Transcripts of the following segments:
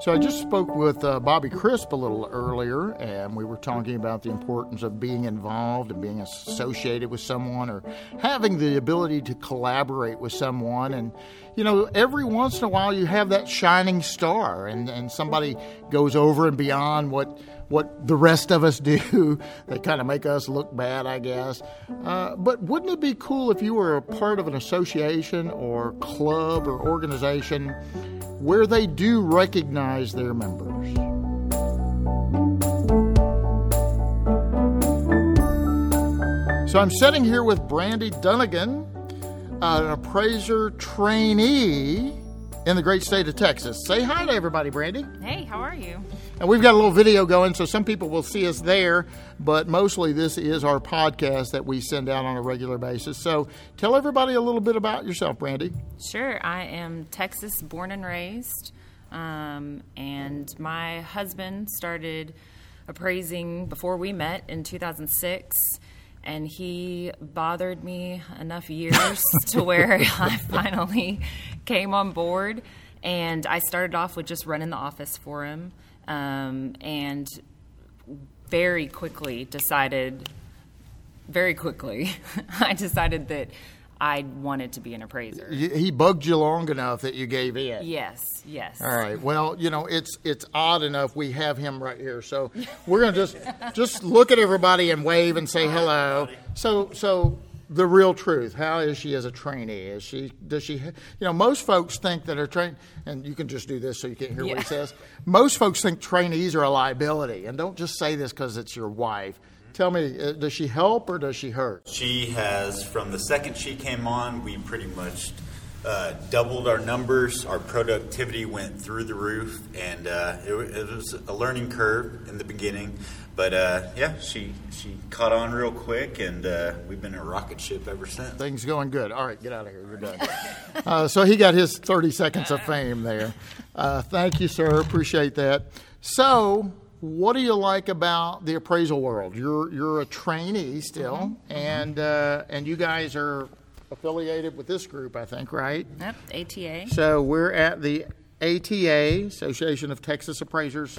So I just spoke with uh, Bobby Crisp a little earlier, and we were talking about the importance of being involved and being associated with someone or having the ability to collaborate with someone. And, you know, every once in a while you have that shining star, and, and somebody goes over and beyond what what the rest of us do. they kind of make us look bad, I guess. Uh, but wouldn't it be cool if you were a part of an association or club or organization where they do recognize their members? So I'm sitting here with Brandi Dunagan, uh, an appraiser trainee in the great state of Texas. Say hi to everybody, Brandi. Hey, how are you? And we've got a little video going, so some people will see us there, but mostly this is our podcast that we send out on a regular basis. So tell everybody a little bit about yourself, Brandi. Sure. I am Texas born and raised, um, and my husband started appraising before we met in 2006 and he bothered me enough years to where I finally came on board. And I started off with just running the office for him, um, and very quickly decided, very quickly, I decided that I wanted to be an appraiser. He bugged you long enough that you gave in. Yes, yes. All right. Well, you know, it's it's odd enough we have him right here. So we're gonna just just look at everybody and wave and say hello. So so the real truth. How is she as a trainee? Is she does she you know, most folks think that a train and you can just do this so you can't hear Yeah. what he says. Most folks think trainees are a liability. And don't just say this because it's your wife. Tell me, uh, does she help or does she hurt? She has, from the second she came on, we pretty much uh, doubled our numbers. Our productivity went through the roof, and uh, it, it was a learning curve in the beginning. But uh, yeah, she she caught on real quick, and uh, we've been a rocket ship ever since. Things going good. All right, get out of here. You're done. uh, so he got his 30 seconds of fame there. Uh, thank you, sir. Appreciate that. So, what do you like about the appraisal world? You're you're a trainee still, mm-hmm. Mm-hmm. and uh, and you guys are affiliated with this group, I think, right? Yep, ATA. So we're at the ATA, Association of Texas Appraisers,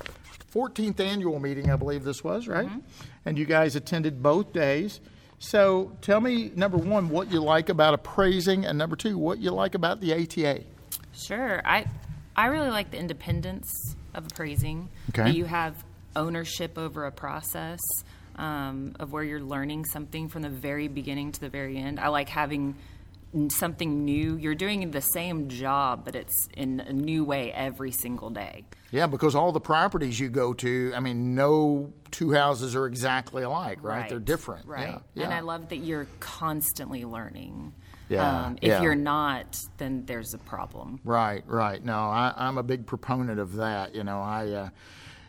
14th annual meeting, I believe this was, right? Mm-hmm. And you guys attended both days. So tell me, number one, what you like about appraising, and number two, what you like about the ATA. Sure. I I really like the independence of appraising. Okay. You have ownership over a process um, of where you're learning something from the very beginning to the very end. I like having something new. You're doing the same job, but it's in a new way every single day. Yeah, because all the properties you go to, I mean, no two houses are exactly alike, right? They're different. Right. Yeah, yeah. And I love that you're constantly learning. Yeah, Um, if yeah. you're not, then there's a problem. Right, right. No, I, I'm a big proponent of that. You know, I, uh,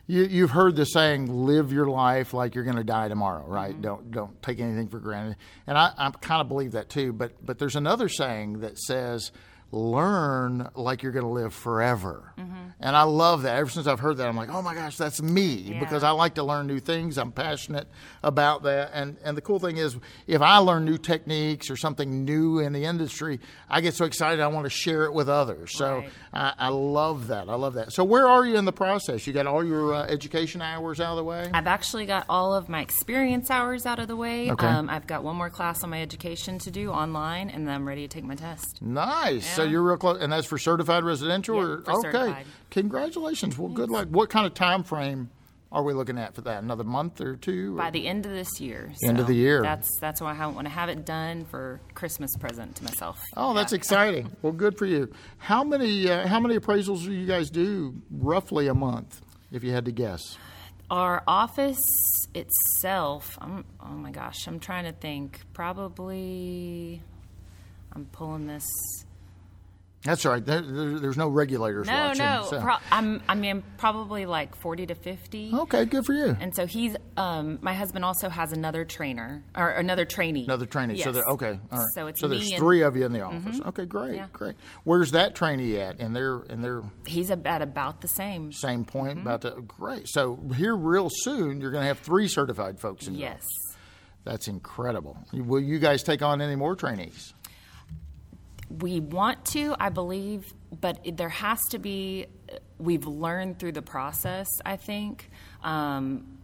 you, you've heard the saying, "Live your life like you're going to die tomorrow." Right? Mm-hmm. Don't don't take anything for granted. And I, I kind of believe that too. But but there's another saying that says, "Learn like you're going to live forever." And I love that. Ever since I've heard that, I'm like, "Oh my gosh, that's me!" Because I like to learn new things. I'm passionate about that. And and the cool thing is, if I learn new techniques or something new in the industry, I get so excited I want to share it with others. So Right. I, I love that. I love that. So where are you in the process? You got all your uh, education hours out of the way? I've actually got all of my experience hours out of the way. Okay. Um, I've got one more class on my education to do online, and then I'm ready to take my test. Nice. So Yeah. you're real close, and that's for certified residential. Yeah, or okay. certified. Congratulations. Well, good luck. What kind of time frame are we looking at for that? Another month or two? or- By the end of this year. End of the year. That's that's why I want to have it done for Christmas present to myself. Oh, that's exciting. Well, good for you. How many uh, how many appraisals do you guys do roughly a month, if you had to guess? Our office itself, I'm, oh my gosh, I'm trying to think. Probably, I'm pulling this. That's right. There, there, there's no regulators No, watching. no, so- pro- I'm, I mean, probably like 40 to 50. Okay, good for you. And so he's, um, my husband also has another trainer or another trainee. Another trainee. So Yes. there, okay, all right. So it's so there's three of you in the office. Okay, great, Yeah. great. Where's that trainee at? And they're and they're He's at about the same. same point Mm-hmm. about to great. So here real soon you're going to have three certified folks in Yes. That's incredible. Will you guys take on any more trainees? We want to, I believe, but there has to be. we've learned through the process. I think. Um,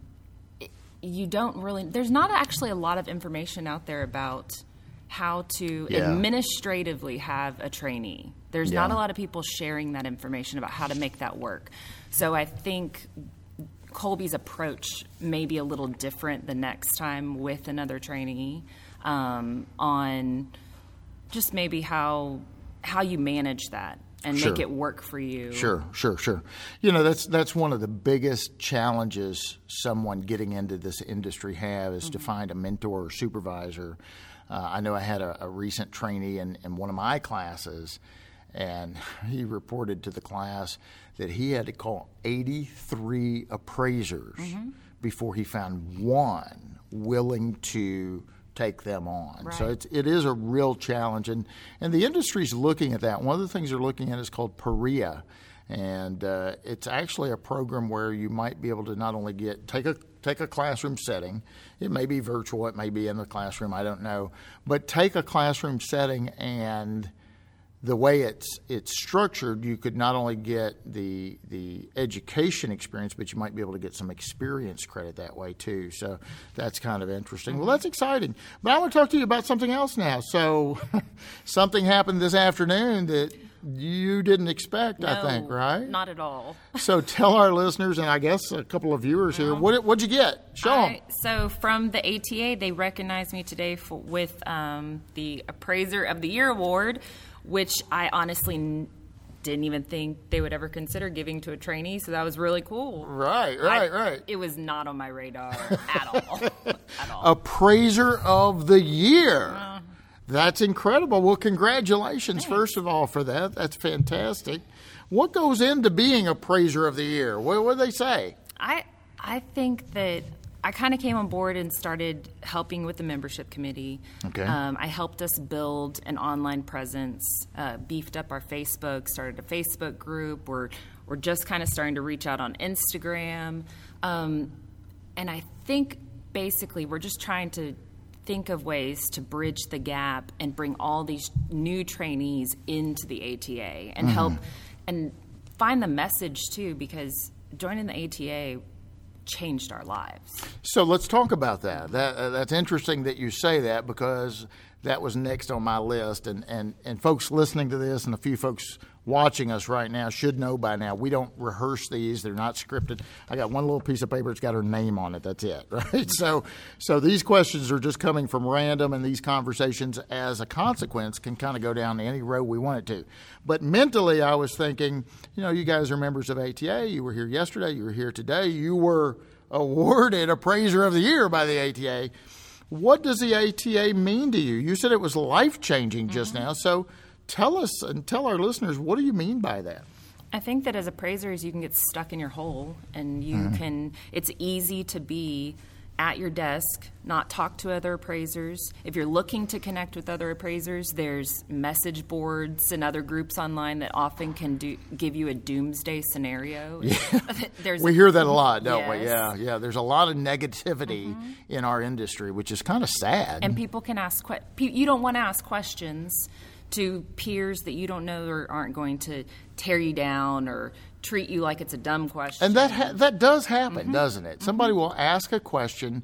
you don't really there's not actually a lot of information out there about how to Yeah. administratively have a trainee there's not a lot of people sharing that information about how to make that work so i think colby's approach may be a little different the next time with another trainee um, on just maybe how how you manage that and make it work for you Sure, sure, sure. You know, that's that's one of the biggest challenges someone getting into this industry have is to find a mentor or supervisor. Uh, I know I had a, a recent trainee in, in one of my classes, and he reported to the class that he had to call 83 appraisers before he found one willing to take them on. So it's it is a real challenge, and and the industry's looking at that. One of the things they're looking at is called PAREA, and uh, it's actually a program where you might be able to not only get take a take a classroom setting, it may be virtual, it may be in the classroom, I don't know, but take a classroom setting and the way it's it's structured, you could not only get the the education experience, but you might be able to get some experience credit that way too. So that's kind of interesting. Well, that's exciting. But I want to talk to you about something else now. So something happened this afternoon that you didn't expect, I think, right? not at all so tell our listeners and I guess a couple of viewers here, what what'd you get? Show them. So from the ATA, they recognized me today for, with um, the Appraiser of the Year award, which I honestly n- didn't even think they would ever consider giving to a trainee. So that was really cool. Right, right, I- right. It was not on my radar at all. at all. appraiser of the year. Uh-huh. That's incredible. Well, congratulations, first of all, for that. That's fantastic. What goes into being appraiser of the year? What do they say? I I think that I kind of came on board and started helping with the membership committee. Okay. Um, I helped us build an online presence, uh, beefed up our Facebook, started a Facebook group. We're we're just kind of starting to reach out on Instagram, um, and I think basically we're just trying to think of ways to bridge the gap and bring all these new trainees into the ATA and help and find the message too because joining the ATA changed our lives. So let's talk about that. That uh, that's interesting that you say that because that was next on my list, and, and and folks listening to this and a few folks watching us right now should know by now. We don't rehearse these; they're not scripted. I got one little piece of paper; it's got her name on it. That's it, right? So so these questions are just coming from random, and these conversations, as a consequence, can kind of go down any road we want it to. But mentally, I was thinking, you know, you guys are members of ATA. You were here yesterday. You were here today. You were awarded Appraiser of the Year by the ATA. What does the ATA mean to you? You said it was life changing just mm-hmm. now. So tell us and tell our listeners what do you mean by that? I think that as appraisers, you can get stuck in your hole, and you mm-hmm. can. It's easy to be at your desk, not talk to other appraisers. If you're looking to connect with other appraisers, there's message boards and other groups online that often can do, give you a doomsday scenario. there's We hear that a lot, don't we? Yeah, yeah. There's a lot of negativity mm-hmm. in our industry, which is kind of sad. and people can ask que- you don't want to ask questions to peers that you don't know or aren't going to tear you down or treat you like it's a dumb question. And that ha- that does happen, mm-hmm. doesn't it? Somebody mm-hmm. will ask a question,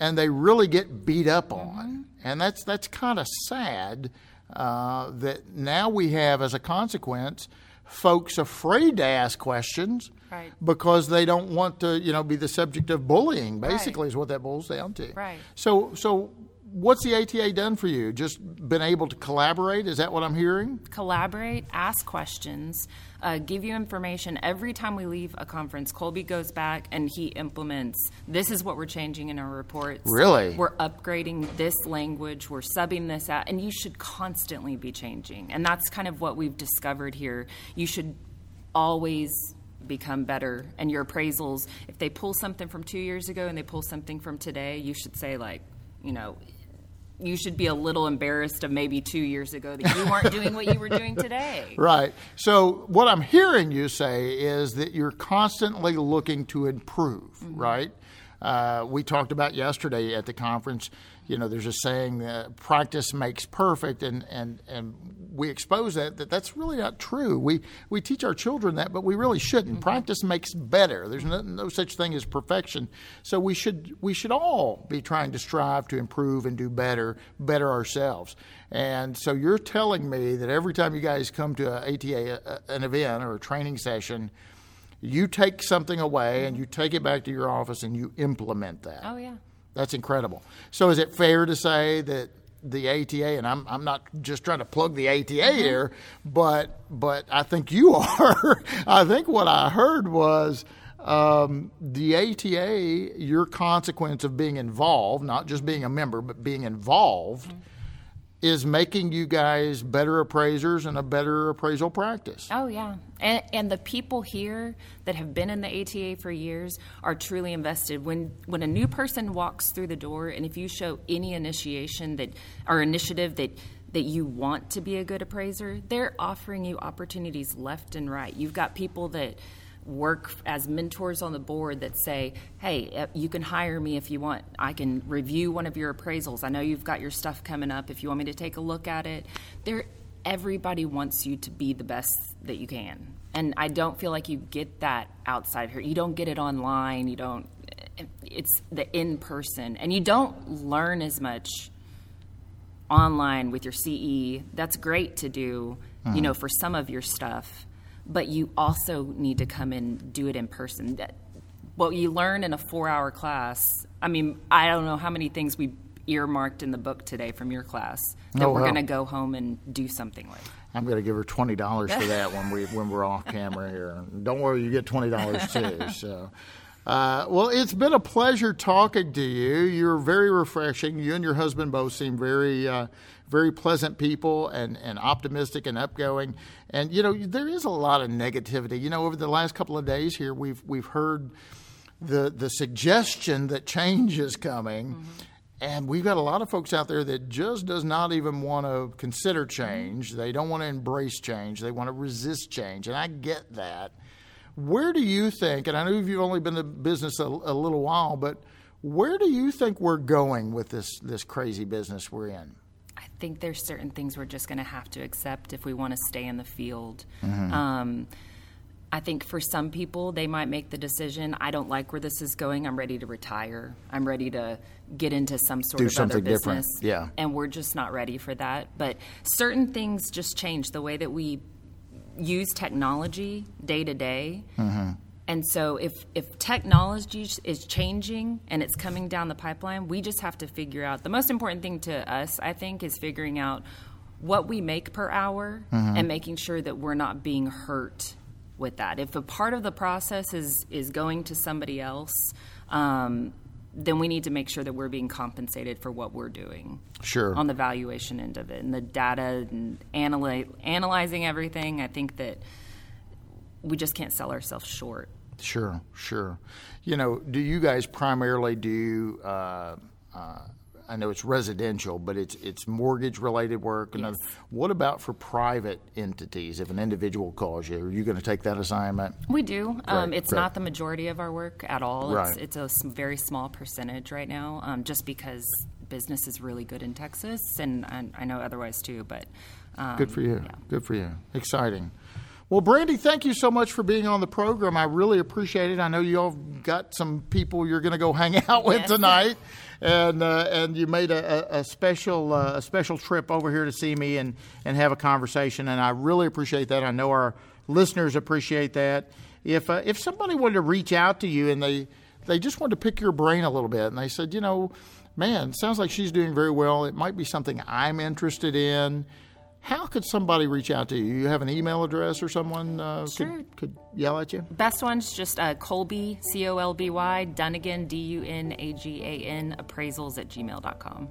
and they really get beat up mm-hmm. on, and that's that's kind of sad. Uh, that now we have, as a consequence, folks afraid to ask questions Right. because they don't want to, you know, be the subject of bullying. Basically, is what that boils down to. Right. So, so what's the ATA done for you? Just been able to collaborate? Is that what I'm hearing? collaborate, ask questions, uh, give you information. Every time we leave a conference, Colby goes back and he implements this is what we're changing in our reports. Really? We're upgrading this language, we're subbing this out, and you should constantly be changing. And that's kind of what we've discovered here. You should always become better and your appraisals if they pull something from 2 years ago and they pull something from today you should say like you know you should be a little embarrassed of maybe two years ago that you weren't doing what you were doing today. Right. So what I'm hearing you say is that you're constantly looking to improve, mm-hmm. right? Uh, we talked about yesterday at the conference. You know, there's a saying that practice makes perfect, and, and, and we expose that, that that's really not true. We, we teach our children that, but we really shouldn't. Mm-hmm. Practice makes better. There's no, no such thing as perfection. So we should, we should all be trying to strive to improve and do better, better ourselves. And so you're telling me that every time you guys come to a ATA, a, an event or a training session, you take something away and you take it back to your office and you implement that. Oh, yeah. That's incredible. So, is it fair to say that the ATA, and I'm, I'm not just trying to plug the ATA mm-hmm. here, but but I think you are. I think what I heard was um, the ATA, your consequence of being involved, not just being a member, but being involved. Mm-hmm is making you guys better appraisers and a better appraisal practice. Oh, yeah. And, and, the people here that have been in the ATA for years are truly invested. When, when a new person walks through the door, and if you show any initiation that or initiative that that you want to be a good appraiser, they're offering you opportunities left and right. You've got people that work as mentors on the board that say, hey, uh, you can hire me if you want. I can review one of your appraisals. I know you've got your stuff coming up. If you want me to take a look at it, there, everybody wants you to be the best that you can. And I don't feel like you get that outside here. You don't get it online. You don't, it's the in person. And you don't learn as much online with your CE. That's great to do, mm-hmm. you know, for some of your stuff but you also need to come and do it in person. What you learn in a four hour class, I mean, I don't know how many things we earmarked in the book today from your class that oh, we're going to go home and do something with. I'm going to give her twenty dollars for that when we when we're off camera here. Don't worry, you get twenty dollars too. So, uh, well, it's been a pleasure talking to you. You're very refreshing. You and your husband both seem very uh, very pleasant people and, and optimistic and upgoing. And you know, there is a lot of negativity. You know, over the last couple of days here, we've we've heard the the suggestion that change is coming. Mm-hmm. And we've got a lot of folks out there that just does not even want to consider change. Mm-hmm. They don't want to embrace change. They want to resist change. And I get that. Where do you think, and I know you've only been in business a, a little while, but where do you think we're going with this, this crazy business we're in? I think there's certain things we're just going to have to accept if we want to stay in the field. Mm-hmm. Um, I think for some people, they might make the decision I don't like where this is going. I'm ready to retire. I'm ready to get into some sort Do of something other business. Different. Yeah. And we're just not ready for that. But certain things just change the way that we use technology day to day. Mm-hmm. And so if if technology is changing and it's coming down the pipeline, we just have to figure out the most important thing to us, I think, is figuring out what we make per hour mm-hmm. and making sure that we're not being hurt with that. If a part of the process is is going to somebody else, um, then we need to make sure that we're being compensated for what we're doing. Sure. On the valuation end of it and the data and analy- analyzing everything, I think that we just can't sell ourselves short. Sure, sure. You know, do you guys primarily do? Uh, uh, I know it's residential, but it's it's mortgage related work. Yes. what about for private entities? If an individual calls you, are you going to take that assignment? We do. Um, it's not the majority of our work at all. Right. It's, it's a very small percentage right now, um, just because business is really good in Texas, and I, I know otherwise too. But um, good for you. Yeah. Good for you. Exciting. Well, Brandi, thank you so much for being on the program. I really appreciate it. I know you all got some people you're going to go hang out with yes. tonight, and uh, and you made a, a special uh, a special trip over here to see me and and have a conversation, and I really appreciate that. I know our listeners appreciate that. If uh, if somebody wanted to reach out to you and they they just wanted to pick your brain a little bit, and they said, you know, man, sounds like she's doing very well. It might be something I'm interested in how could somebody reach out to you? You have an email address or someone uh, sure. could, could yell at you? Best one's just uh, Colby, C O L B Y, Dunagan, D U N A G A N, appraisals at gmail.com.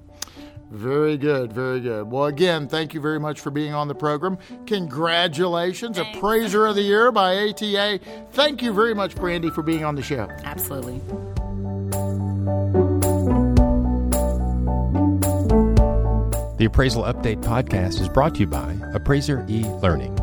Very good, very good. Well, again, thank you very much for being on the program. Congratulations, Thanks. Appraiser of the Year by ATA. Thank you very much, Brandi, for being on the show. Absolutely. The Appraisal Update podcast is brought to you by Appraiser e Learning.